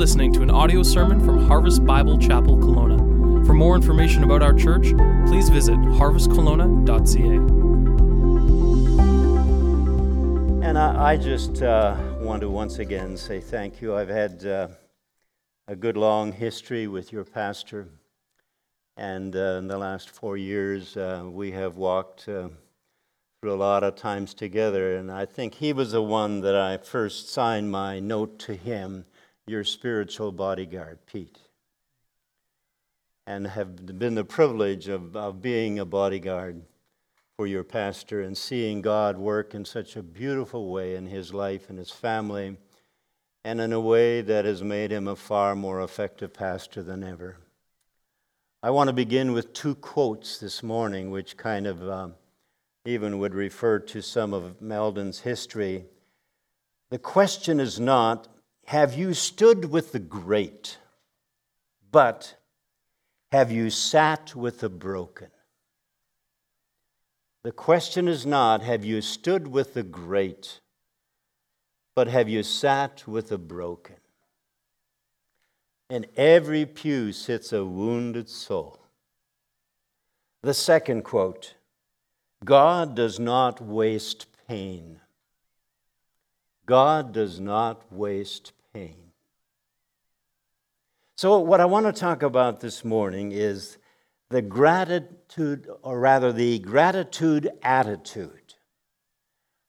listening to an audio sermon from Harvest Bible Chapel Kelowna. For more information about our church, please visit harvestkelowna.ca. And I, I just uh, want to once again say thank you. I've had uh, a good long history with your pastor, and uh, in the last four years, uh, we have walked uh, through a lot of times together. And I think he was the one that I first signed my note to him, your spiritual bodyguard, Pete. And have been the privilege of, of being a bodyguard for your pastor and seeing God work in such a beautiful way in his life and his family, and in a way that has made him a far more effective pastor than ever. I want to begin with two quotes this morning, which kind of um, even would refer to some of Meldon's history. The question is not, have you stood with the great, but have you sat with the broken? The question is not, have you stood with the great, but have you sat with the broken? In every pew sits a wounded soul. The second quote God does not waste pain. God does not waste pain. So, what I want to talk about this morning is the gratitude, or rather, the gratitude attitude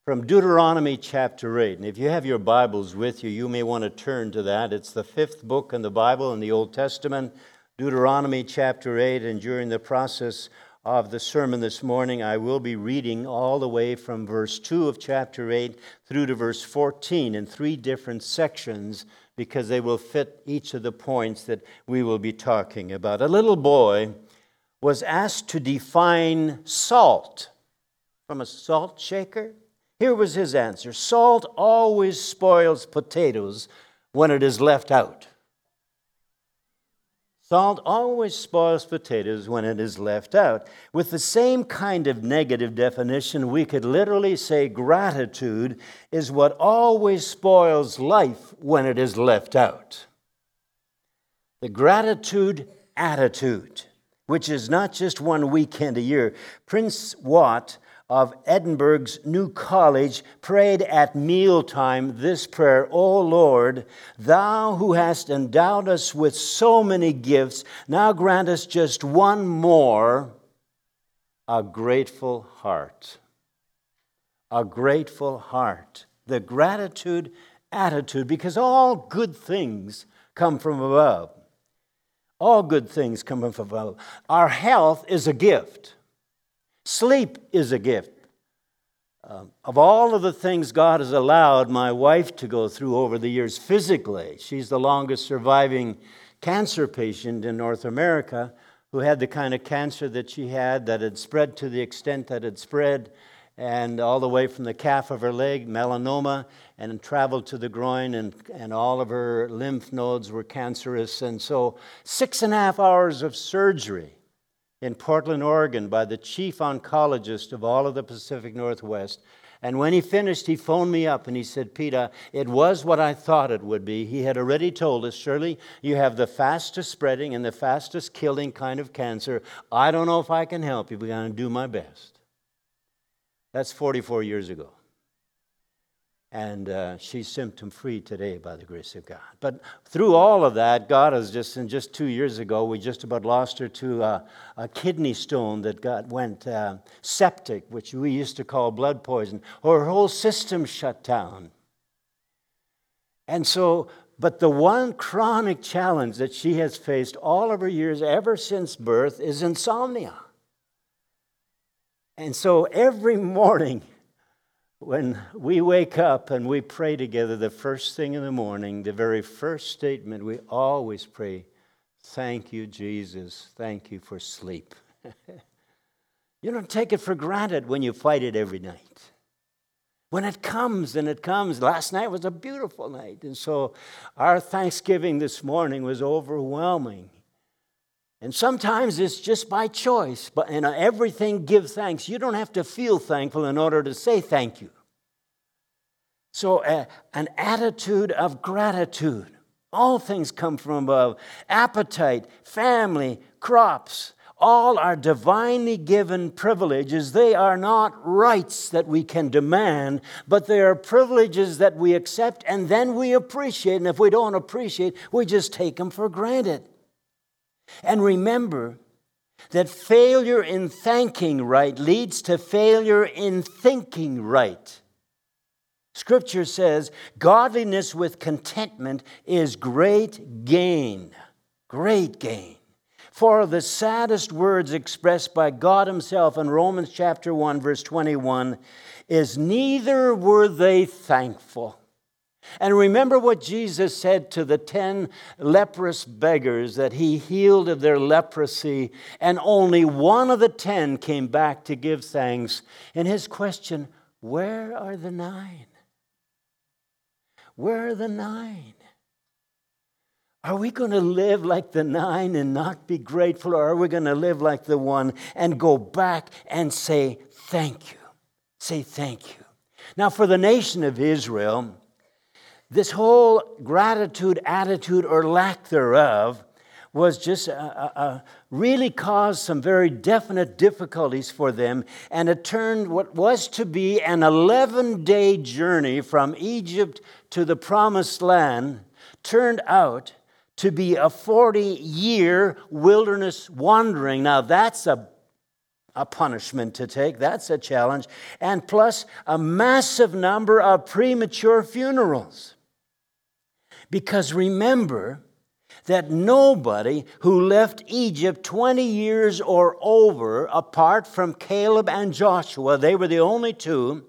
from Deuteronomy chapter 8. And if you have your Bibles with you, you may want to turn to that. It's the fifth book in the Bible in the Old Testament, Deuteronomy chapter 8. And during the process of the sermon this morning, I will be reading all the way from verse 2 of chapter 8 through to verse 14 in three different sections because they will fit each of the points that we will be talking about. A little boy was asked to define salt from a salt shaker. Here was his answer Salt always spoils potatoes when it is left out. Salt always spoils potatoes when it is left out. With the same kind of negative definition, we could literally say gratitude is what always spoils life when it is left out. The gratitude attitude, which is not just one weekend a year. Principal Whyte of Edinburgh's New College prayed at mealtime this prayer O Lord, thou who hast endowed us with so many gifts, now grant us just one more a grateful heart. A grateful heart. The gratitude attitude, because all good things come from above. All good things come from above. Our health is a gift. Sleep is a gift. Um, of all of the things God has allowed my wife to go through over the years physically, she's the longest surviving cancer patient in North America who had the kind of cancer that she had that had spread to the extent that it spread and all the way from the calf of her leg, melanoma, and traveled to the groin, and, and all of her lymph nodes were cancerous. And so, six and a half hours of surgery in Portland, Oregon, by the chief oncologist of all of the Pacific Northwest. And when he finished, he phoned me up and he said, Peter, it was what I thought it would be. He had already told us, Shirley, you have the fastest spreading and the fastest killing kind of cancer. I don't know if I can help you, but I'm going to do my best. That's 44 years ago. And uh, she's symptom free today by the grace of God. But through all of that, God has just, in just two years ago, we just about lost her to a, a kidney stone that got, went uh, septic, which we used to call blood poison. Her whole system shut down. And so, but the one chronic challenge that she has faced all of her years, ever since birth, is insomnia. And so every morning, when we wake up and we pray together the first thing in the morning, the very first statement, we always pray, Thank you, Jesus. Thank you for sleep. you don't take it for granted when you fight it every night. When it comes and it comes, last night was a beautiful night. And so our Thanksgiving this morning was overwhelming. And sometimes it's just by choice, but in everything give thanks. You don't have to feel thankful in order to say thank you. So, uh, an attitude of gratitude. All things come from above appetite, family, crops. All are divinely given privileges. They are not rights that we can demand, but they are privileges that we accept and then we appreciate. And if we don't appreciate, we just take them for granted. And remember that failure in thanking right leads to failure in thinking right. Scripture says godliness with contentment is great gain. Great gain. For the saddest words expressed by God Himself in Romans chapter 1, verse 21 is neither were they thankful. And remember what Jesus said to the 10 leprous beggars that he healed of their leprosy, and only one of the 10 came back to give thanks. And his question, Where are the nine? Where are the nine? Are we going to live like the nine and not be grateful, or are we going to live like the one and go back and say, Thank you? Say thank you. Now, for the nation of Israel, this whole gratitude attitude or lack thereof was just really caused some very definite difficulties for them, and it turned what was to be an 11 day journey from Egypt to the promised land turned out to be a 40 year wilderness wandering. Now, that's a a punishment to take. That's a challenge. And plus, a massive number of premature funerals. Because remember, that nobody who left Egypt 20 years or over, apart from Caleb and Joshua, they were the only two,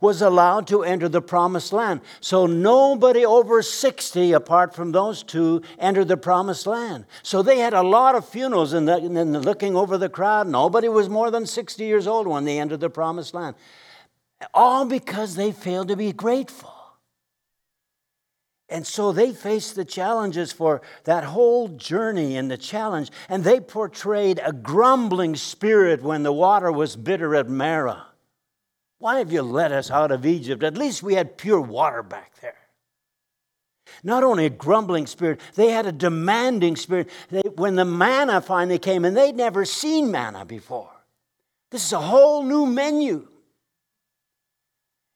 was allowed to enter the promised land. So nobody over 60, apart from those two, entered the promised land. So they had a lot of funerals, and, and looking over the crowd, nobody was more than 60 years old when they entered the promised land. All because they failed to be grateful. And so they faced the challenges for that whole journey and the challenge, and they portrayed a grumbling spirit when the water was bitter at Marah. Why have you let us out of Egypt? At least we had pure water back there. Not only a grumbling spirit, they had a demanding spirit. They, when the manna finally came, and they'd never seen manna before, this is a whole new menu.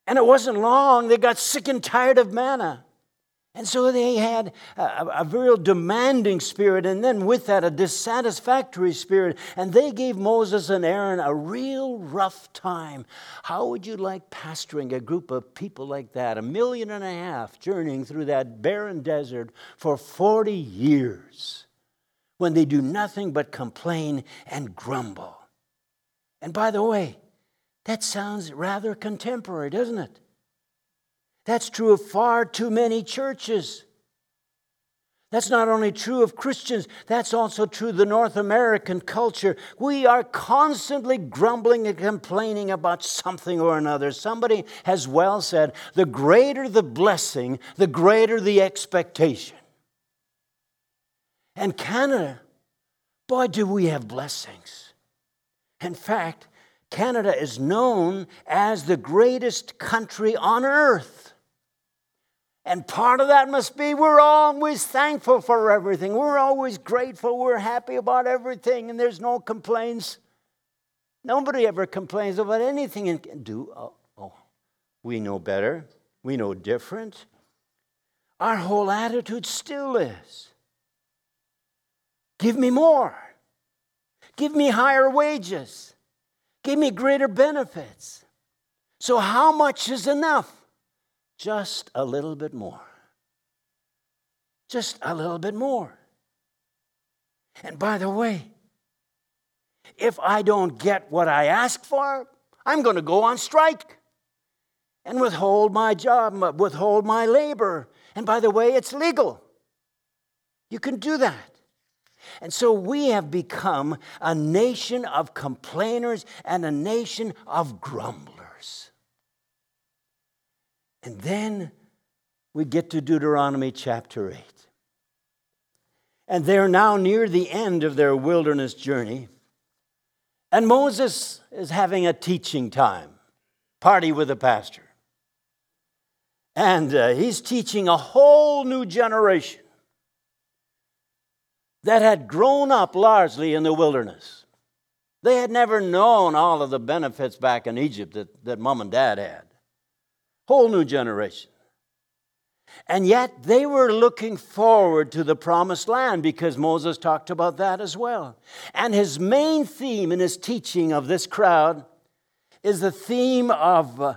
And it wasn't long, they got sick and tired of manna. And so they had a, a, real demanding spirit, and then with that, a dissatisfactory spirit. And they gave Moses and Aaron a real rough time. How would you like pastoring a group of people like that, a million and a half, journeying through that barren desert for 40 years, when they do nothing but complain and grumble? And by the way, that sounds rather contemporary, doesn't it? That's true of far too many churches. That's not only true of Christians, that's also true of the North American culture. We are constantly grumbling and complaining about something or another. Somebody has well said the greater the blessing, the greater the expectation. And Canada, boy, do we have blessings. In fact, Canada is known as the greatest country on earth. And part of that must be we're always thankful for everything. We're always grateful. We're happy about everything, and there's no complaints. Nobody ever complains about anything and do. Oh, oh, we know better. We know different. Our whole attitude still is give me more, give me higher wages, give me greater benefits. So, how much is enough? Just a little bit more. Just a little bit more. And by the way, if I don't get what I ask for, I'm going to go on strike and withhold my job, withhold my labor. And by the way, it's legal. You can do that. And so we have become a nation of complainers and a nation of grumblers. And then we get to Deuteronomy chapter 8. And they're now near the end of their wilderness journey. And Moses is having a teaching time, party with the pastor. And uh, he's teaching a whole new generation that had grown up largely in the wilderness. They had never known all of the benefits back in Egypt that, that mom and dad had. Whole new generation. And yet they were looking forward to the promised land because Moses talked about that as well. And his main theme in his teaching of this crowd is the theme of uh,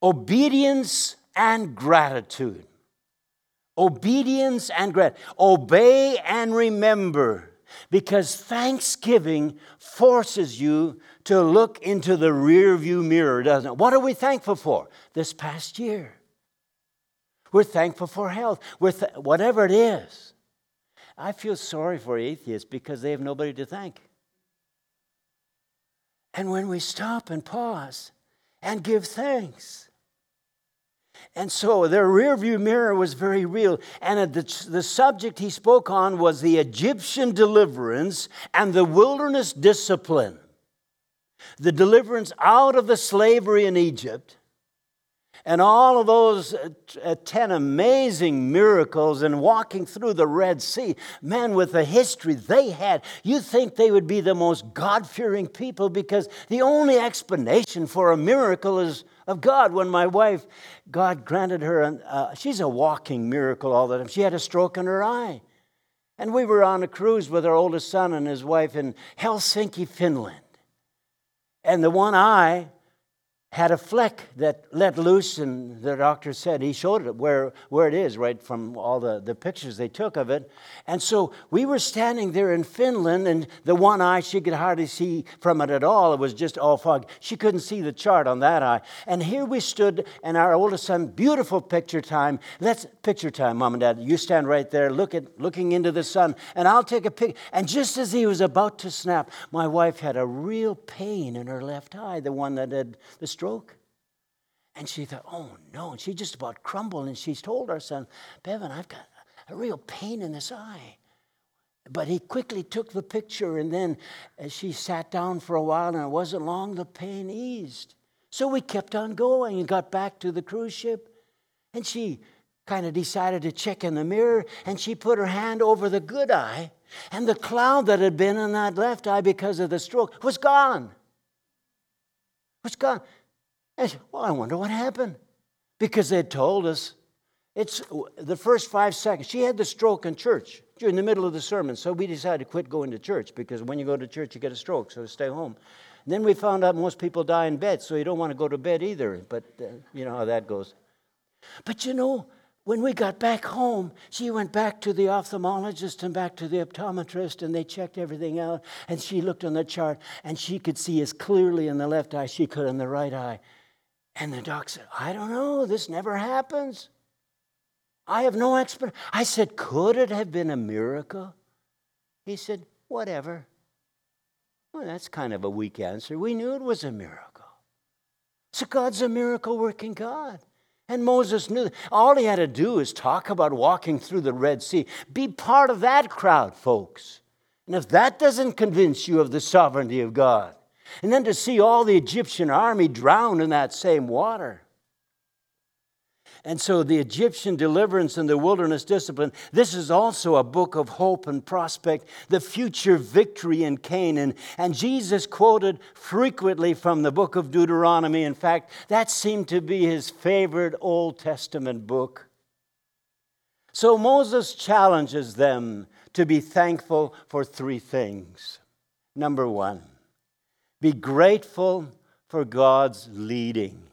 obedience and gratitude. Obedience and gratitude. Obey and remember because thanksgiving forces you to look into the rearview mirror, doesn't it? What are we thankful for this past year? We're thankful for health, We're th- whatever it is. I feel sorry for atheists because they have nobody to thank. And when we stop and pause and give thanks, and so their rearview mirror was very real. And the, the subject he spoke on was the Egyptian deliverance and the wilderness discipline. The deliverance out of the slavery in Egypt and all of those uh, uh, 10 amazing miracles and walking through the Red Sea, man, with the history they had, you think they would be the most God fearing people because the only explanation for a miracle is of God. When my wife, God granted her, an, uh, she's a walking miracle all the time. She had a stroke in her eye. And we were on a cruise with our oldest son and his wife in Helsinki, Finland. And the one eye had a fleck that let loose, and the doctor said he showed it where, where it is, right from all the, the pictures they took of it. And so we were standing there in Finland, and the one eye she could hardly see from it at all. It was just all fog. She couldn't see the chart on that eye. And here we stood, and our oldest son, beautiful picture time. Let's picture time, mom and dad. You stand right there, look at, looking into the sun, and I'll take a pic. And just as he was about to snap, my wife had a real pain in her left eye, the one that had the stroke. And she thought, oh no. And she just about crumbled. And she told our son, Bevan, I've got a real pain in this eye. But he quickly took the picture, and then as she sat down for a while, and it wasn't long, the pain eased. So we kept on going and got back to the cruise ship. And she kind of decided to check in the mirror, and she put her hand over the good eye, and the cloud that had been in that left eye because of the stroke was gone. Was gone. I said, Well, I wonder what happened. Because they told us it's the first five seconds. She had the stroke in church during the middle of the sermon. So we decided to quit going to church because when you go to church, you get a stroke. So stay home. And then we found out most people die in bed, so you don't want to go to bed either. But uh, you know how that goes. But you know, when we got back home, she went back to the ophthalmologist and back to the optometrist, and they checked everything out. And she looked on the chart, and she could see as clearly in the left eye she could in the right eye. And the doc said, I don't know, this never happens. I have no explanation. I said, Could it have been a miracle? He said, Whatever. Well, that's kind of a weak answer. We knew it was a miracle. So God's a miracle working God. And Moses knew all he had to do is talk about walking through the Red Sea. Be part of that crowd, folks. And if that doesn't convince you of the sovereignty of God, and then to see all the Egyptian army drowned in that same water. And so, the Egyptian deliverance and the wilderness discipline, this is also a book of hope and prospect, the future victory in Canaan. And Jesus quoted frequently from the book of Deuteronomy. In fact, that seemed to be his favorite Old Testament book. So, Moses challenges them to be thankful for three things. Number one, be grateful for God's leading.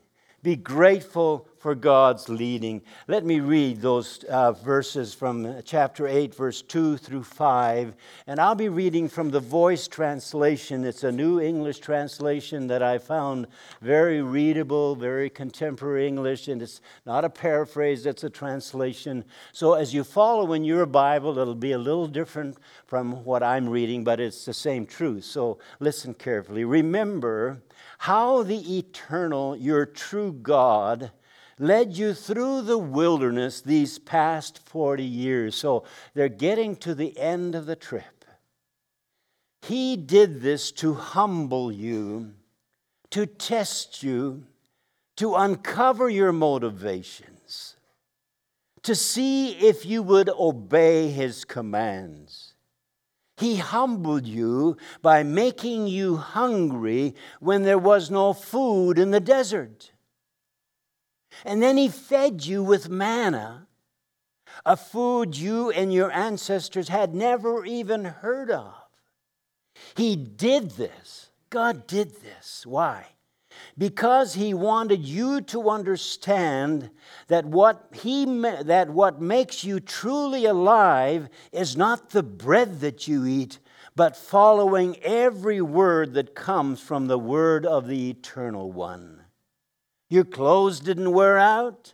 Be grateful for God's leading. Let me read those uh, verses from chapter 8, verse 2 through 5. And I'll be reading from the Voice translation. It's a new English translation that I found very readable, very contemporary English, and it's not a paraphrase, it's a translation. So as you follow in your Bible, it'll be a little different from what I'm reading, but it's the same truth. So listen carefully. Remember how the eternal, your true God, led you through the wilderness these past 40 years. So they're getting to the end of the trip. He did this to humble you, to test you, to uncover your motivations, to see if you would obey his commands. He humbled you by making you hungry when there was no food in the desert. And then He fed you with manna, a food you and your ancestors had never even heard of. He did this. God did this. Why? Because he wanted you to understand that what he that what makes you truly alive is not the bread that you eat but following every word that comes from the word of the eternal one. Your clothes didn't wear out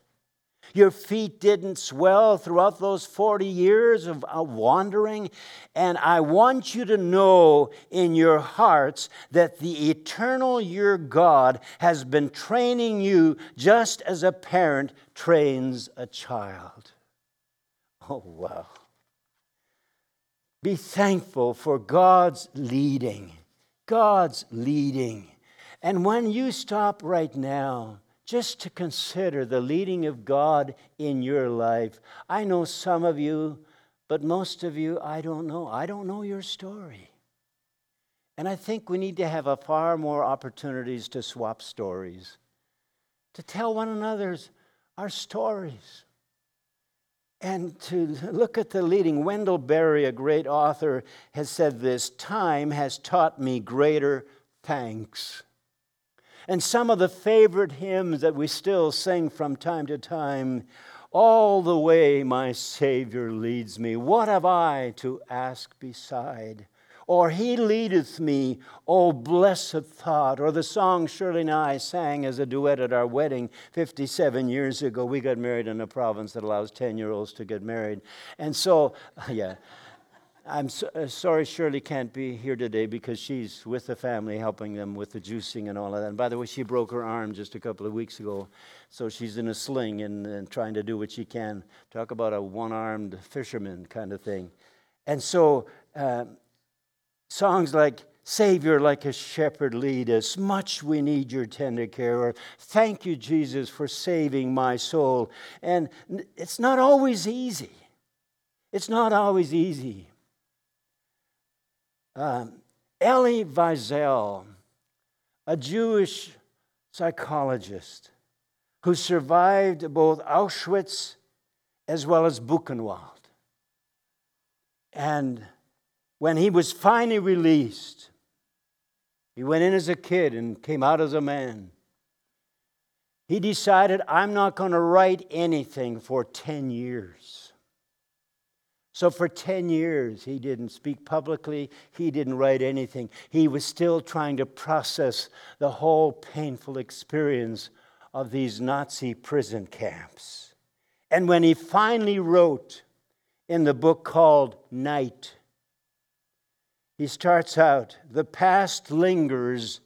your feet didn't swell throughout those 40 years of uh, wandering. And I want you to know in your hearts that the eternal your God has been training you just as a parent trains a child. Oh, wow. Be thankful for God's leading. God's leading. And when you stop right now, just to consider the leading of God in your life. I know some of you, but most of you, I don't know. I don't know your story. And I think we need to have a far more opportunities to swap stories, to tell one another's our stories, and to look at the leading. Wendell Berry, a great author, has said this Time has taught me greater thanks. And some of the favorite hymns that we still sing from time to time All the way my Savior leads me, what have I to ask beside? Or He leadeth me, O blessed thought. Or the song Shirley and I sang as a duet at our wedding 57 years ago. We got married in a province that allows 10 year olds to get married. And so, yeah. I'm so, uh, sorry Shirley can't be here today because she's with the family helping them with the juicing and all of that. And by the way, she broke her arm just a couple of weeks ago, so she's in a sling and, and trying to do what she can. Talk about a one armed fisherman kind of thing. And so, uh, songs like Savior, like a shepherd, lead us. Much we need your tender care. Or thank you, Jesus, for saving my soul. And it's not always easy. It's not always easy. Um, Elie Wiesel, a Jewish psychologist who survived both Auschwitz as well as Buchenwald. And when he was finally released, he went in as a kid and came out as a man. He decided, I'm not going to write anything for 10 years. So for 10 years, he didn't speak publicly, he didn't write anything. He was still trying to process the whole painful experience of these Nazi prison camps. And when he finally wrote in the book called Night, he starts out the past lingers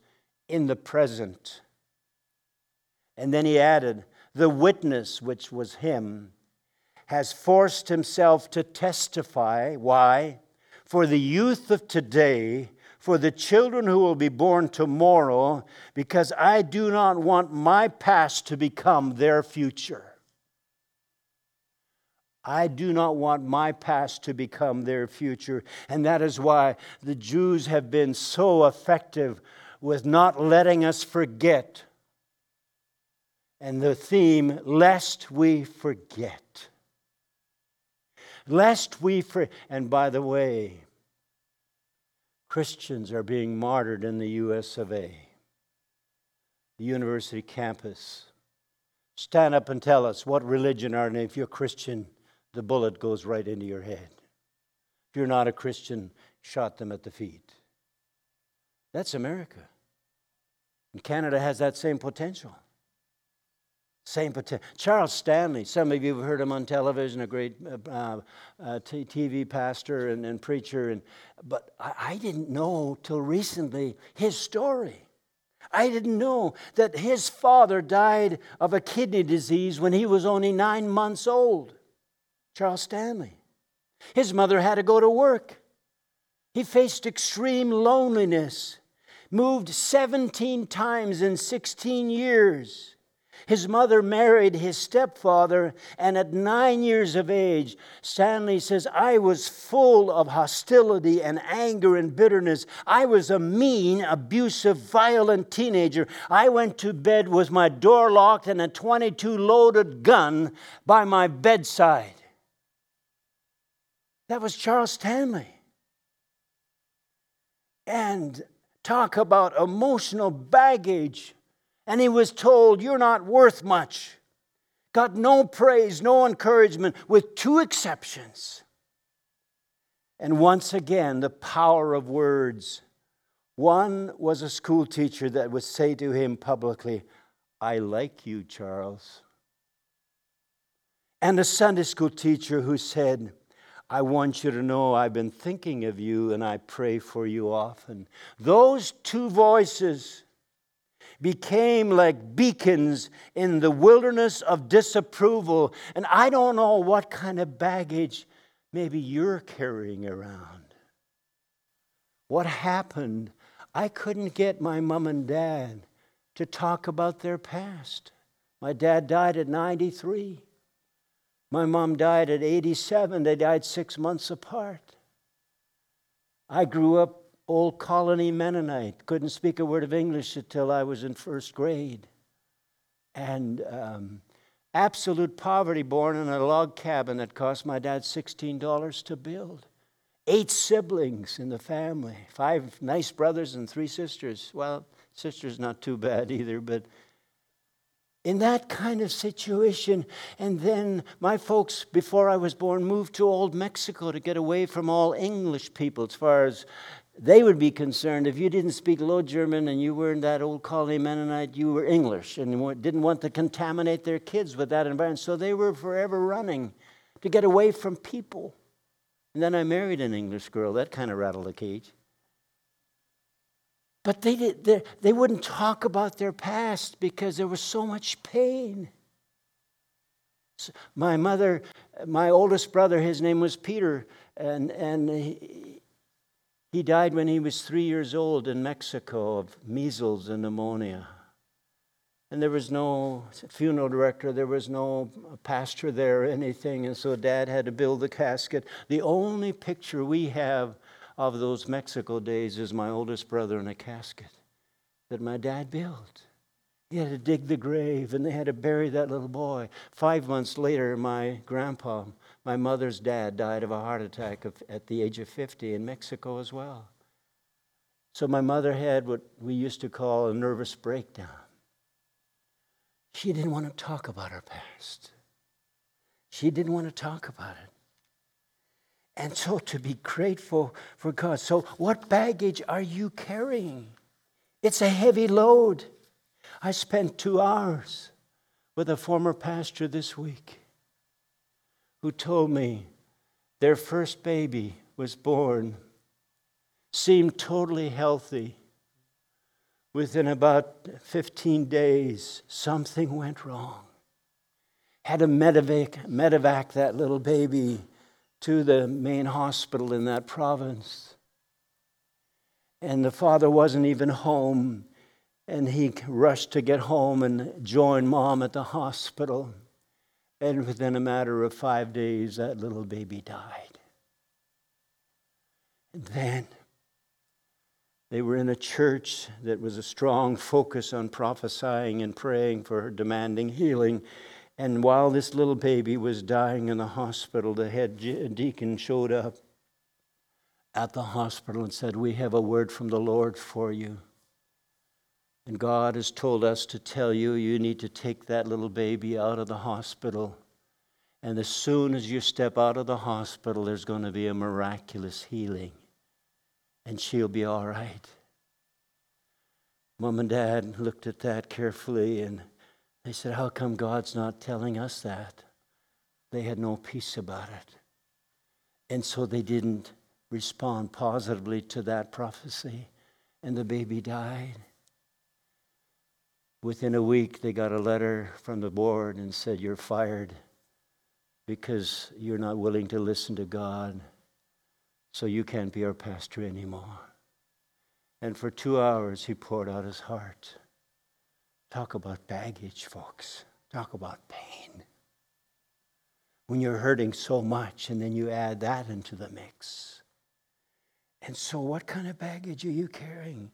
in the present. And then he added, the witness, which was him, has forced himself to testify. Why? For the youth of today, for the children who will be born tomorrow, because I do not want my past to become their future. I do not want my past to become their future. And that is why the Jews have been so effective with not letting us forget. And the theme, lest we forget lest we free. And by the way, Christians are being martyred in the US of A, the university campus. Stand up and tell us what religion are you. If you're Christian, the bullet goes right into your head. If you're not a Christian, shot them at the feet. That's America. And Canada has that same potential. Same potential. Charles Stanley, some of you have heard him on television, a great uh, uh, uh TV pastor and, and preacher. And, but I, I didn't know till recently his story. I didn't know that his father died of a kidney disease when he was only nine months old. Charles Stanley. His mother had to go to work. He faced extreme loneliness, moved 17 times in 16 years His mother married his stepfather, and at nine years of age, Stanley says, I was full of hostility and anger and bitterness. I was a mean, abusive, violent teenager. I went to bed with my door locked and a 22 loaded gun by my bedside. That was Charles Stanley. And talk about emotional baggage and he was told, You're not worth much. Got no praise, no encouragement, with two exceptions. And once again, the power of words. One was a school teacher that would say to him publicly, I like you, Charles. And a Sunday school teacher who said, I want you to know I've been thinking of you and I pray for you often. Those two voices became like beacons in the wilderness of disapproval. And I don't know what kind of baggage maybe you're carrying around. What happened? I couldn't get my mom and dad to talk about their past. My dad died at 93. My mom died at 87. They died six months apart. I grew up old colony Mennonite. Couldn't speak a word of English until I was in first grade. And um, absolute poverty born in a log cabin that cost my dad $16 to build. Eight siblings in the family, five nice brothers and three sisters. Well, sisters not too bad either, but in that kind of situation. And then my folks, before I was born, moved to old Mexico to get away from all English people as far as they would be concerned if you didn't speak Low German and you were in that old colony Mennonite, you were English and didn't want to contaminate their kids with that environment. So they were forever running to get away from people. And then I married an English girl. That kind of rattled the cage. But they, did, they, they wouldn't talk about their past because there was so much pain. So my mother, my oldest brother, his name was Peter, and, and he, he died when he was three years old in Mexico of measles and pneumonia. And there was no funeral director, there was no pastor there or anything, and so dad had to build the casket. The only picture we have of those Mexico days is my oldest brother in a casket that my dad built. He had to dig the grave and they had to bury that little boy. Five months later, my grandpa my mother's dad died of a heart attack at the age of 50 in Mexico as well. So my mother had what we used to call a nervous breakdown. She didn't want to talk about her past. She didn't want to talk about it. And so to be grateful for God. So, what baggage are you carrying? It's a heavy load. I spent two hours with a former pastor this week who told me their first baby was born, seemed totally healthy. Within about 15 days, something went wrong. Had to medevac, medevac that little baby to the main hospital in that province. And the father wasn't even home, and he rushed to get home and join mom at the hospital. And within a matter of five days, that little baby died. And then they were in a church that was a strong focus on prophesying and praying for her, demanding healing. And while this little baby was dying in the hospital, the head deacon showed up at the hospital and said, We have a word from the Lord for you. And God has told us to tell you, you need to take that little baby out of the hospital. And as soon as you step out of the hospital, there's going to be a miraculous healing. And she'll be all right. Mom and dad looked at that carefully and they said, How come God's not telling us that? They had no peace about it. And so they didn't respond positively to that prophecy. And the baby died. Within a week, they got a letter from the board and said, You're fired because you're not willing to listen to God, so you can't be our pastor anymore. And for two hours, he poured out his heart, Talk about baggage, folks. Talk about pain. When you're hurting so much, and then you add that into the mix. And so, what kind of baggage are you carrying?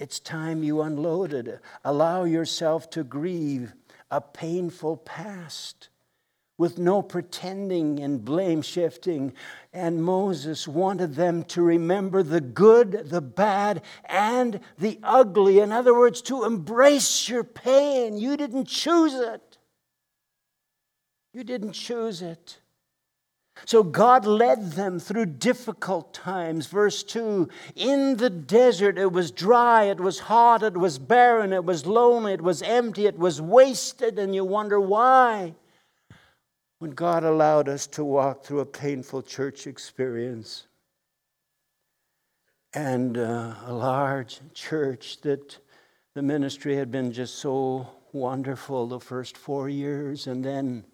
It's time you unloaded. Allow yourself to grieve a painful past with no pretending and blame shifting. And Moses wanted them to remember the good, the bad, and the ugly. In other words, to embrace your pain. You didn't choose it. You didn't choose it. So God led them through difficult times. Verse 2 In the desert, it was dry, it was hot, it was barren, it was lonely, it was empty, it was wasted, and you wonder why. When God allowed us to walk through a painful church experience and uh, a large church that the ministry had been just so wonderful the first four years, and then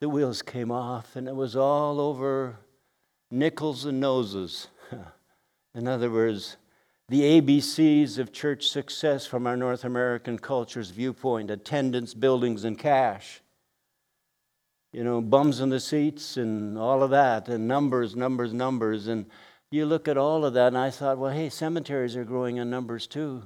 the wheels came off, and it was all over nickels and noses. In other words, the ABCs of church success from our North American culture's viewpoint attendance, buildings, and cash. You know, bums in the seats and all of that, and numbers, numbers, numbers. And you look at all of that, and I thought, well, hey, cemeteries are growing in numbers too.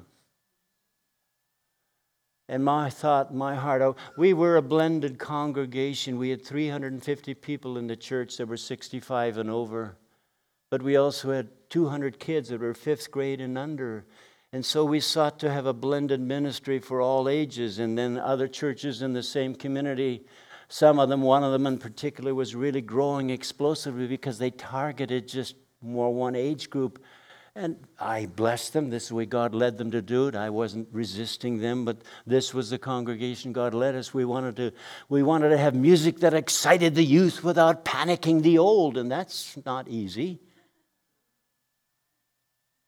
And my thought, my heart, oh, we were a blended congregation. We had 350 people in the church that were 65 and over. But we also had 200 kids that were fifth grade and under. And so we sought to have a blended ministry for all ages. And then other churches in the same community, some of them, one of them in particular, was really growing explosively because they targeted just more one age group. And I blessed them. This is the way God led them to do it. I wasn't resisting them, but this was the congregation God led us. We wanted to, we wanted to have music that excited the youth without panicking the old, and that's not easy.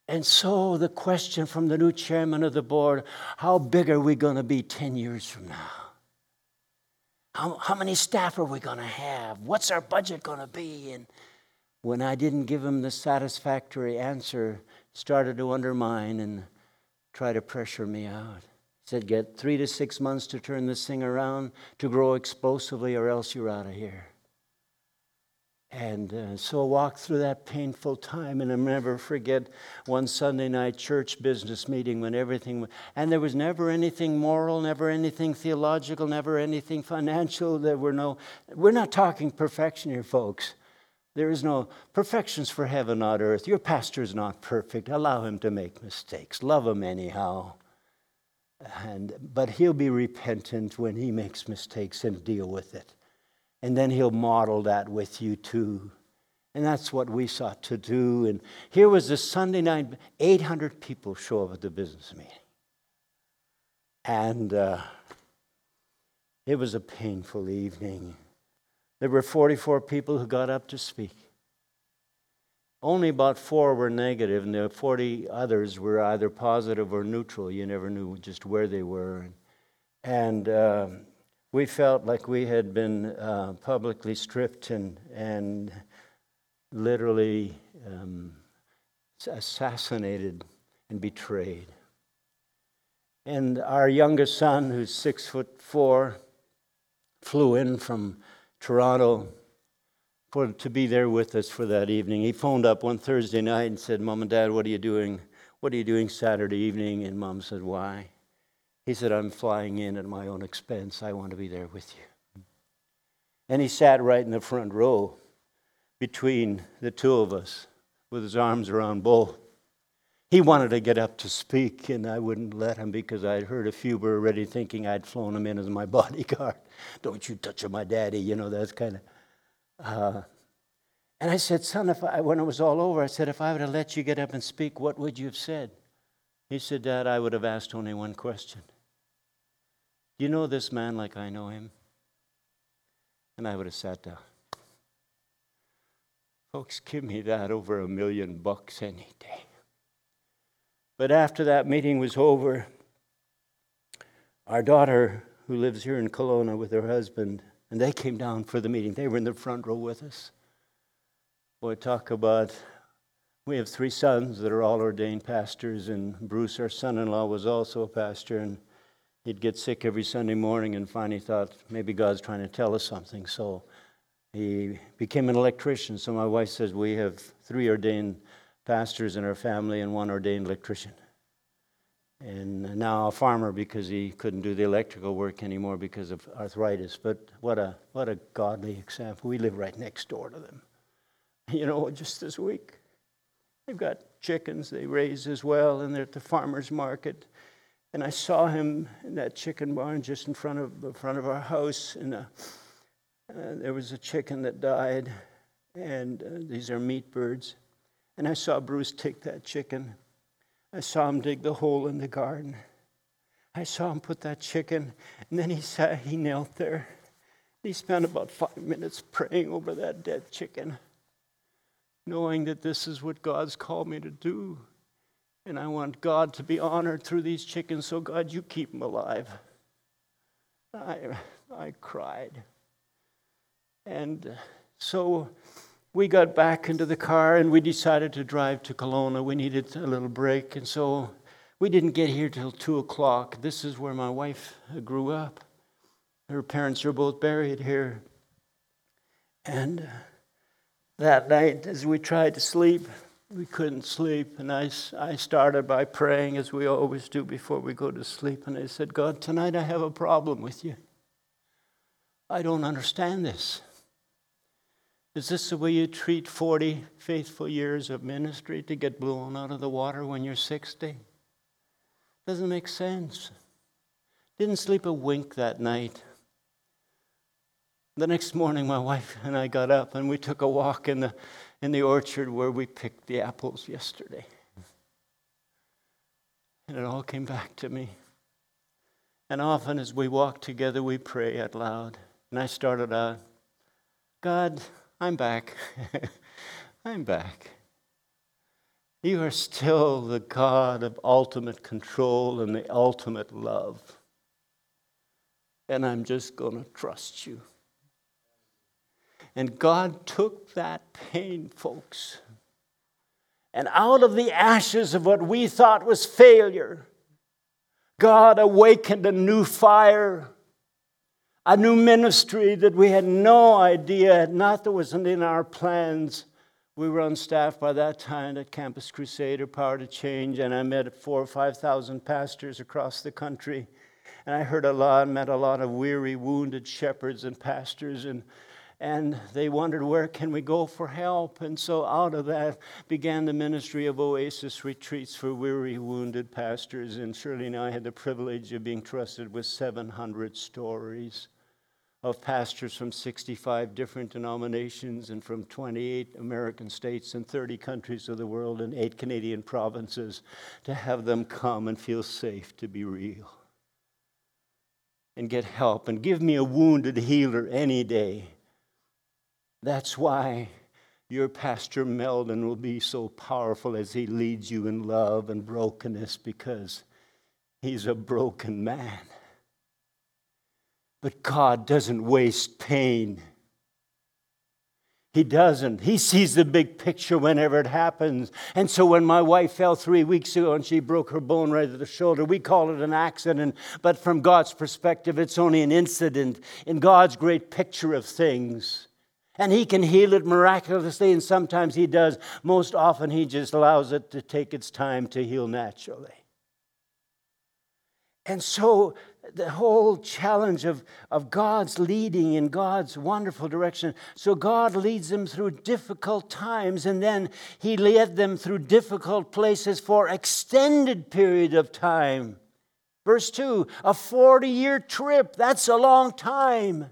And so the question from the new chairman of the board how big are we going to be 10 years from now? How, how many staff are we going to have? What's our budget going to be? And when I didn't give him the satisfactory answer, started to undermine and try to pressure me out. He said, Get three to six months to turn this thing around, to grow explosively, or else you're out of here. And uh, so I walked through that painful time, and I'll never forget one Sunday night church business meeting when everything, and there was never anything moral, never anything theological, never anything financial. There were no, we're not talking perfection here, folks. There is no perfections for heaven, not earth. Your pastor is not perfect. Allow him to make mistakes. Love him anyhow. And, but he'll be repentant when he makes mistakes and deal with it. And then he'll model that with you too. And that's what we sought to do. And here was this Sunday night, 800 people show up at the business meeting. And uh, it was a painful evening. There were 44 people who got up to speak. Only about four were negative, and the 40 others were either positive or neutral. You never knew just where they were. And uh, we felt like we had been uh, publicly stripped and, and literally um, assassinated and betrayed. And our youngest son, who's six foot four, flew in from Toronto for, to be there with us for that evening. He phoned up one Thursday night and said, Mom and Dad, what are you doing? What are you doing Saturday evening? And Mom said, Why? He said, I'm flying in at my own expense. I want to be there with you. And he sat right in the front row between the two of us with his arms around both. He wanted to get up to speak, and I wouldn't let him because I'd heard a few were already thinking I'd flown him in as my bodyguard. Don't you touch my daddy, you know, that's kind of. Uh, and I said, Son, if I, when it was all over, I said, if I would have let you get up and speak, what would you have said? He said, Dad, I would have asked only one question. Do you know this man like I know him? And I would have sat down. Folks, give me that over a million bucks any day. But after that meeting was over, our daughter, who lives here in Kelowna with her husband, and they came down for the meeting. They were in the front row with us. Boy, talk about we have three sons that are all ordained pastors, and Bruce, our son in law, was also a pastor. And he'd get sick every Sunday morning and finally thought maybe God's trying to tell us something. So he became an electrician. So my wife says we have three ordained pastors in our family and one ordained electrician. And now a farmer because he couldn't do the electrical work anymore because of arthritis. But what a, what a godly example. We live right next door to them. You know, just this week, they've got chickens they raise as well, and they're at the farmer's market. And I saw him in that chicken barn just in front of, the front of our house. And uh, uh, there was a chicken that died, and uh, these are meat birds. And I saw Bruce take that chicken. I saw him dig the hole in the garden. I saw him put that chicken, and then he sat, he knelt there. He spent about five minutes praying over that dead chicken, knowing that this is what God's called me to do. And I want God to be honored through these chickens, so God, you keep them alive. I, I cried. And so we got back into the car and we decided to drive to Kelowna. We needed a little break, and so we didn't get here till two o'clock. This is where my wife grew up. Her parents are both buried here. And that night, as we tried to sleep, we couldn't sleep. And I, I started by praying, as we always do before we go to sleep. And I said, God, tonight I have a problem with you. I don't understand this. Is this the way you treat 40 faithful years of ministry to get blown out of the water when you're 60? Doesn't make sense. Didn't sleep a wink that night. The next morning, my wife and I got up and we took a walk in the, in the orchard where we picked the apples yesterday. And it all came back to me. And often as we walk together, we pray out loud. And I started out, God, I'm back. I'm back. You are still the God of ultimate control and the ultimate love. And I'm just going to trust you. And God took that pain, folks. And out of the ashes of what we thought was failure, God awakened a new fire a new ministry that we had no idea, not that wasn't in our plans. We were on staff by that time at Campus Crusader, Power to Change, and I met four or 5,000 pastors across the country. And I heard a lot, met a lot of weary, wounded shepherds and pastors, and, and they wondered, where can we go for help? And so out of that began the ministry of Oasis Retreats for weary, wounded pastors. And Shirley and I had the privilege of being trusted with 700 stories of pastors from 65 different denominations and from 28 American states and 30 countries of the world and eight Canadian provinces to have them come and feel safe to be real and get help and give me a wounded healer any day. That's why your Pastor Meldon will be so powerful as he leads you in love and brokenness because he's a broken man. But God doesn't waste pain. He doesn't. He sees the big picture whenever it happens. And so when my wife fell three weeks ago and she broke her bone right at the shoulder, we call it an accident. But from God's perspective, it's only an incident in God's great picture of things. And He can heal it miraculously, and sometimes He does. Most often, He just allows it to take its time to heal naturally. And so the whole challenge of, of God's leading in God's wonderful direction. So God leads them through difficult times, and then He led them through difficult places for extended period of time. Verse 2, a 40 year trip, that's a long time.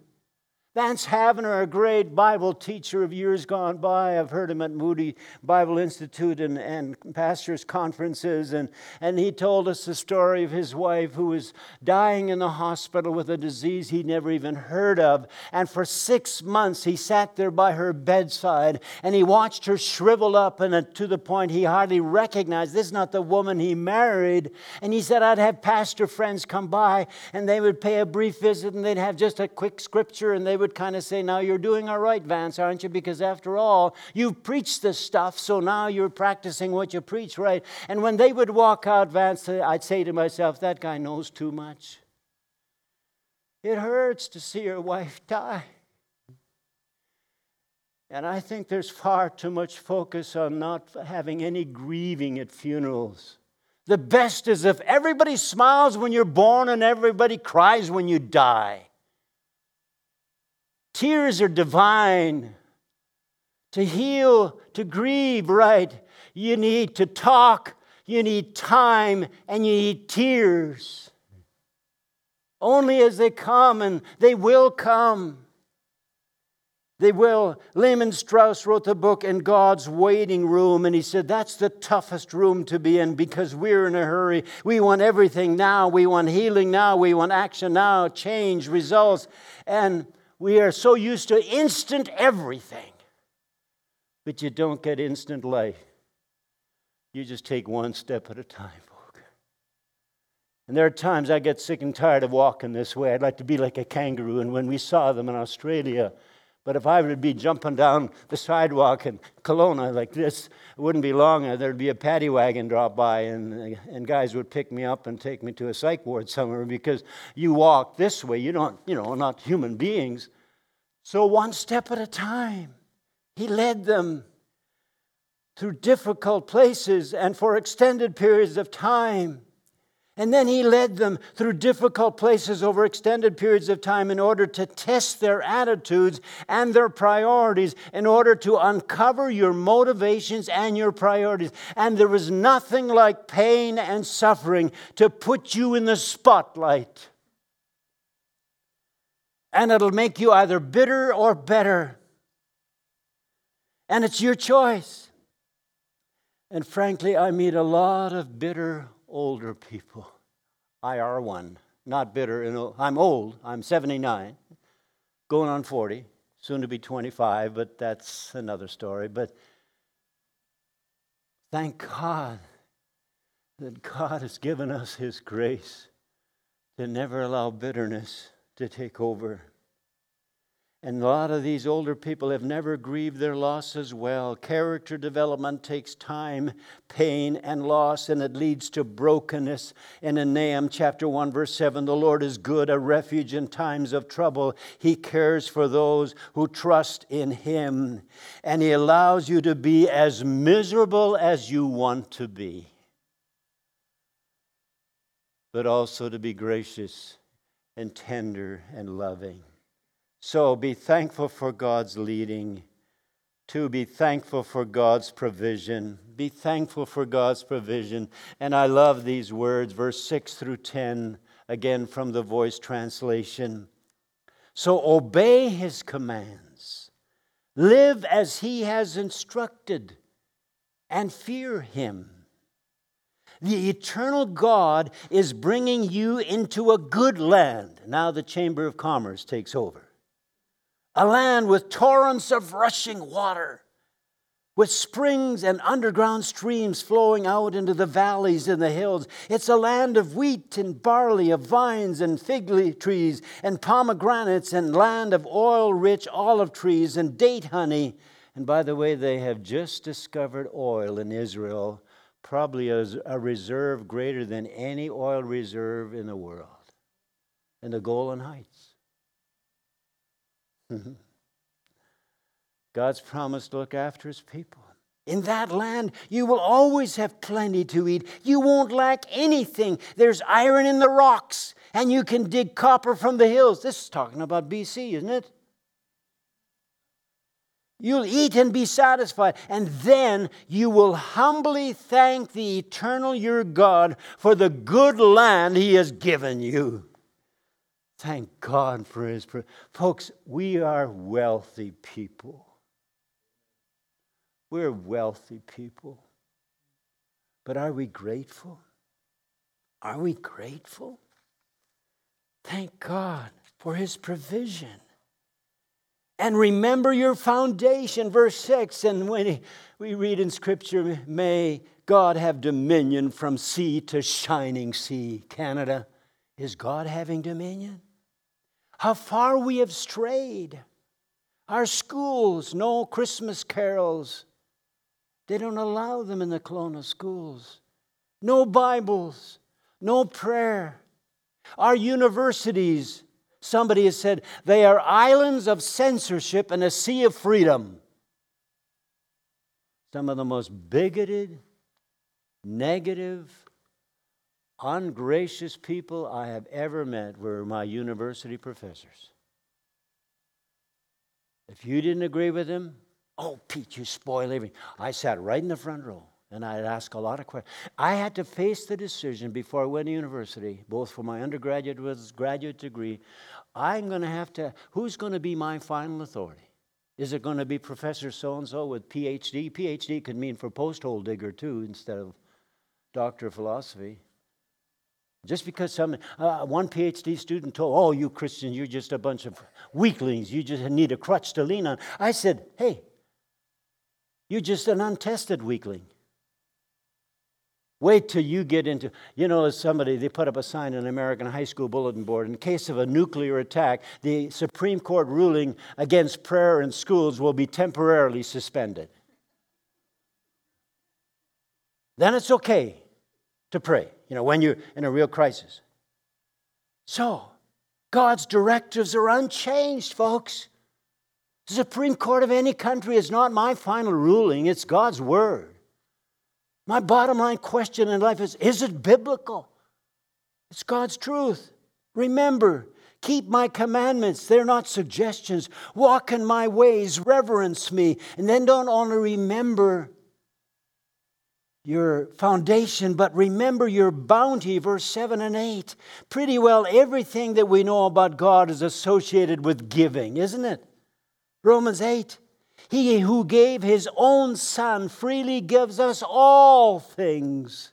Vance Havner, a great Bible teacher of years gone by, I've heard him at Moody Bible Institute and, and pastors' conferences, and, and he told us the story of his wife who was dying in the hospital with a disease he'd never even heard of. And for six months, he sat there by her bedside and he watched her shrivel up, and to the point he hardly recognized this is not the woman he married. And he said, I'd have pastor friends come by, and they would pay a brief visit, and they'd have just a quick scripture, and they would would kind of say, Now you're doing all right, Vance, aren't you? Because after all, you've preached this stuff, so now you're practicing what you preach, right? And when they would walk out, Vance, I'd say to myself, That guy knows too much. It hurts to see your wife die. And I think there's far too much focus on not having any grieving at funerals. The best is if everybody smiles when you're born and everybody cries when you die. Tears are divine. To heal, to grieve right, you need to talk, you need time, and you need tears. Only as they come, and they will come. They will. Lehman Strauss wrote the book in God's waiting room, and he said that's the toughest room to be in because we're in a hurry. We want everything now. We want healing now. We want action now, change, results. And we are so used to instant everything. But you don't get instant life. You just take one step at a time, folk. And there are times I get sick and tired of walking this way. I'd like to be like a kangaroo. And when we saw them in Australia, but if I would be jumping down the sidewalk in Kelowna like this, it wouldn't be long. Uh, there'd be a paddy wagon drop by, and, uh, and guys would pick me up and take me to a psych ward somewhere because you walk this way. You don't, you know, not human beings. So one step at a time, he led them through difficult places and for extended periods of time. And then he led them through difficult places over extended periods of time in order to test their attitudes and their priorities, in order to uncover your motivations and your priorities. And there is nothing like pain and suffering to put you in the spotlight. And it'll make you either bitter or better. And it's your choice. And frankly, I meet a lot of bitter older people. I are one, not bitter. And I'm old. I'm 79, going on 40, soon to be 25, but that's another story. But thank God that God has given us His grace to never allow bitterness to take over. And a lot of these older people have never grieved their loss as well. Character development takes time, pain, and loss, and it leads to brokenness. And in Nahum chapter 1, verse 7, the Lord is good, a refuge in times of trouble. He cares for those who trust in Him, and He allows you to be as miserable as you want to be, but also to be gracious and tender and loving. So be thankful for God's leading. To be thankful for God's provision. Be thankful for God's provision. And I love these words, verse 6 through 10, again from the voice translation. So obey his commands, live as he has instructed, and fear him. The eternal God is bringing you into a good land. Now the Chamber of Commerce takes over a land with torrents of rushing water, with springs and underground streams flowing out into the valleys and the hills. It's a land of wheat and barley, of vines and fig trees and pomegranates, and land of oil rich olive trees and date honey. And by the way, they have just discovered oil in Israel, probably as a reserve greater than any oil reserve in the world, in the Golan Heights. Mm-hmm. God's promised to look after his people. In that land, you will always have plenty to eat. You won't lack anything. There's iron in the rocks, and you can dig copper from the hills. This is talking about BC, isn't it? You'll eat and be satisfied, and then you will humbly thank the eternal your God for the good land he has given you. Thank God for his. Folks, we are wealthy people. We're wealthy people. But are we grateful? Are we grateful? Thank God for his provision. And remember your foundation, verse 6. And when we read in Scripture, may God have dominion from sea to shining sea. Canada, is God having dominion? How far we have strayed. Our schools, no Christmas carols. They don't allow them in the Kelowna schools. No Bibles, no prayer. Our universities, Somebody has said they are islands of censorship and a sea of freedom. Some of the most bigoted, negative, ungracious people I have ever met were my university professors. If you didn't agree with them, oh, Pete, you spoil everything. I sat right in the front row and I'd ask a lot of questions. I had to face the decision before I went to university, both for my undergraduate and graduate degree. I'm going to have to, who's going to be my final authority? Is it going to be Professor so and so with PhD? PhD could mean for post hole digger too, instead of doctor of philosophy. Just because some uh, one PhD student told, "Oh, you Christians, you're just a bunch of weaklings. You just need a crutch to lean on." I said, "Hey, you're just an untested weakling. Wait till you get into, you know, as somebody, they put up a sign in an American high school bulletin board in case of a nuclear attack, the Supreme Court ruling against prayer in schools will be temporarily suspended. Then it's okay to pray, you know, when you're in a real crisis. So, God's directives are unchanged, folks. The Supreme Court of any country is not my final ruling, it's God's word. My bottom line question in life is is it biblical? It's God's truth. Remember, keep my commandments. They're not suggestions. Walk in my ways, reverence me. And then don't only remember your foundation, but remember your bounty, verse 7 and 8. Pretty well everything that we know about God is associated with giving, isn't it? Romans 8. He who gave his own son freely gives us all things.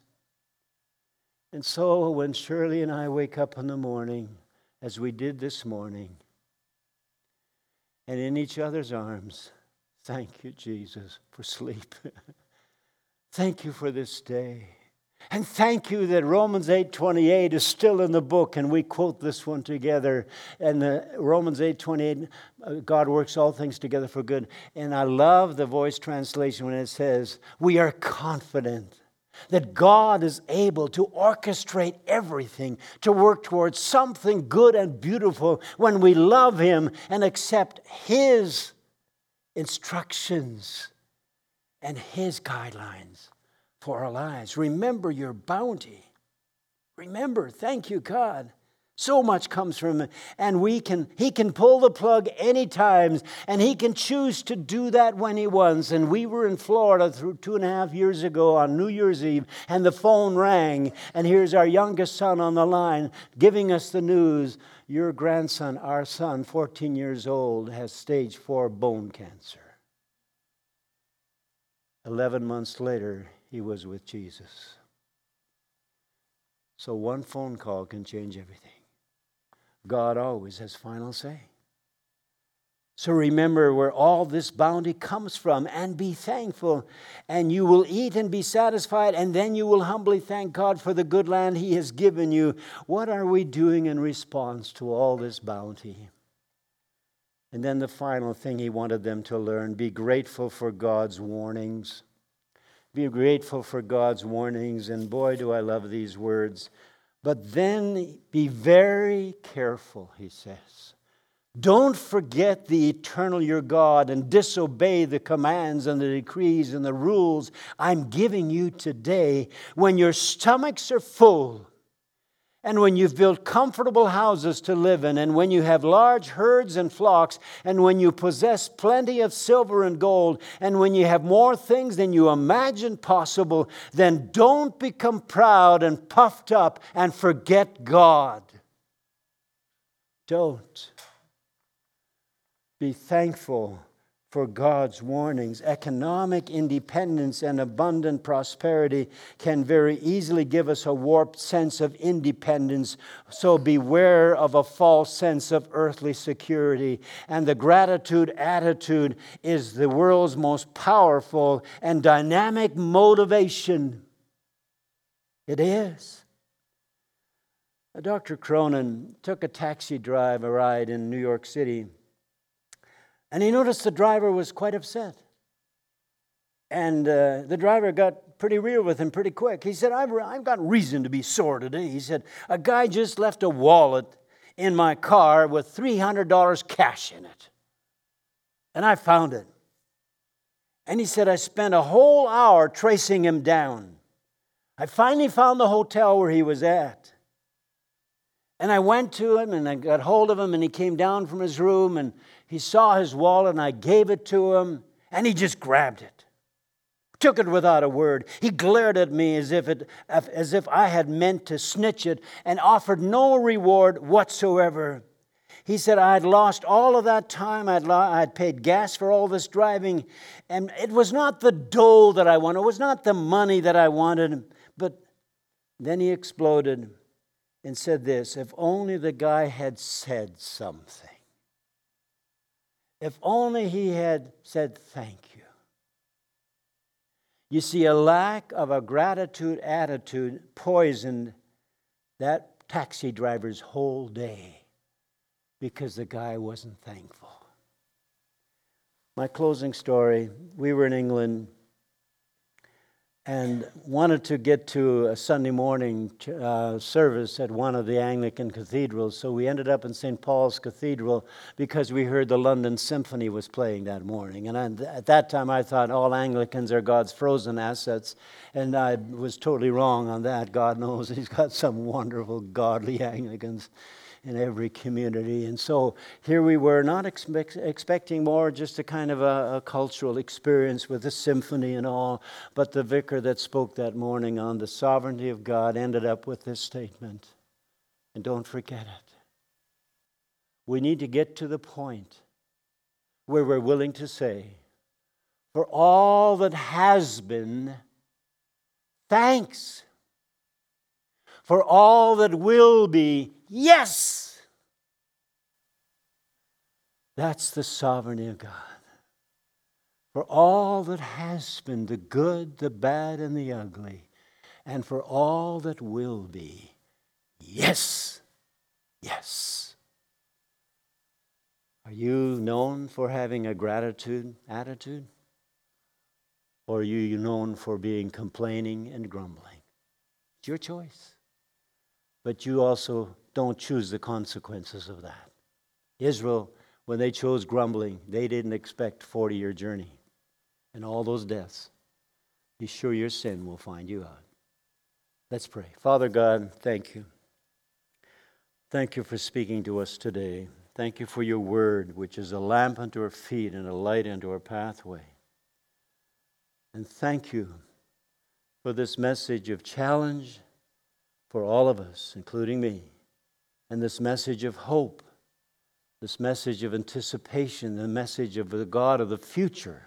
And so when Shirley and I wake up in the morning, as we did this morning, and in each other's arms, thank you, Jesus, for sleep. thank you for this day. And thank you that Romans 8:28 is still in the book and we quote this one together and the Romans 8:28 uh, God works all things together for good. And I love the voice translation when it says, "We are confident that God is able to orchestrate everything to work towards something good and beautiful when we love him and accept his instructions and his guidelines." for our lives. Remember your bounty. Remember, thank you, God. So much comes from him. And we can, he can pull the plug any times, and he can choose to do that when he wants. And we were in Florida through two and a half years ago on New Year's Eve, and the phone rang, and here's our youngest son on the line giving us the news. Your grandson, our son, 14 years old, has stage four bone cancer. 11 months later, he was with Jesus. So one phone call can change everything. God always has final say. So remember where all this bounty comes from and be thankful. And you will eat and be satisfied, and then you will humbly thank God for the good land He has given you. What are we doing in response to all this bounty? And then the final thing He wanted them to learn be grateful for God's warnings. Be grateful for God's warnings, and boy, do I love these words. But then be very careful, he says. Don't forget the eternal your God and disobey the commands and the decrees and the rules I'm giving you today when your stomachs are full and when you've built comfortable houses to live in, and when you have large herds and flocks, and when you possess plenty of silver and gold, and when you have more things than you imagine possible, then don't become proud and puffed up and forget God. Don't. Be thankful for God's warnings. Economic independence and abundant prosperity can very easily give us a warped sense of independence, so beware of a false sense of earthly security. And the gratitude attitude is the world's most powerful and dynamic motivation. It is. Dr. Cronin took a taxi drive, a ride in New York City and he noticed the driver was quite upset. And uh, the driver got pretty real with him pretty quick. He said, I've, I've got reason to be sore today. He said, A guy just left a wallet in my car with $300 cash in it. And I found it. And he said, I spent a whole hour tracing him down. I finally found the hotel where he was at. And I went to him and I got hold of him, and he came down from his room and he saw his wallet, and I gave it to him, and he just grabbed it. Took it without a word. He glared at me as if, it, as if I had meant to snitch it and offered no reward whatsoever. He said, I had lost all of that time. I'd, I'd paid gas for all this driving. And it was not the dole that I wanted, it was not the money that I wanted. But then he exploded and said this if only the guy had said something. If only he had said thank you. You see, a lack of a gratitude attitude poisoned that taxi driver's whole day because the guy wasn't thankful. My closing story we were in England and wanted to get to a Sunday morning uh, service at one of the Anglican cathedrals. So we ended up in St. Paul's Cathedral because we heard the London Symphony was playing that morning. And I, at that time, I thought all Anglicans are God's frozen assets. And I was totally wrong on that. God knows He's got some wonderful, godly Anglicans in every community. And so here we were, not expect, expecting more, just a kind of a, a cultural experience with the symphony and all. But the vicar that spoke that morning on the sovereignty of God ended up with this statement. And don't forget it. We need to get to the point where we're willing to say, for all that has been, thanks. For all that will be, Yes! That's the sovereignty of God. For all that has been, the good, the bad, and the ugly, and for all that will be, yes, yes. Are you known for having a gratitude attitude? Or are you known for being complaining and grumbling? It's your choice. But you also don't choose the consequences of that. Israel, when they chose grumbling, they didn't expect 40 year journey and all those deaths. Be sure your sin will find you out. Let's pray. Father God, thank you. Thank you for speaking to us today. Thank you for your word, which is a lamp unto our feet and a light unto our pathway. And thank you for this message of challenge for all of us, including me and this message of hope, this message of anticipation, the message of the God of the future.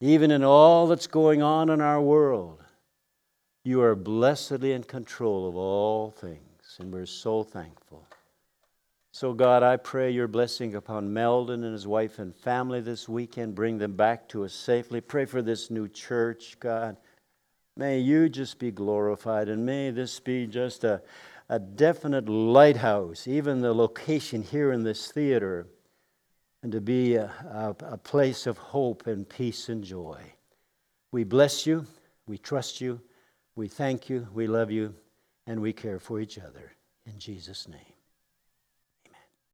Even in all that's going on in our world, you are blessedly in control of all things, and we're so thankful. So, God, I pray your blessing upon Meldon and his wife and family this weekend. Bring them back to us safely. Pray for this new church, God. May you just be glorified, and may this be just a, a definite lighthouse, even the location here in this theater, and to be a, a, a place of hope and peace and joy. We bless you, we trust you, we thank you, we love you, and we care for each other. In Jesus' name.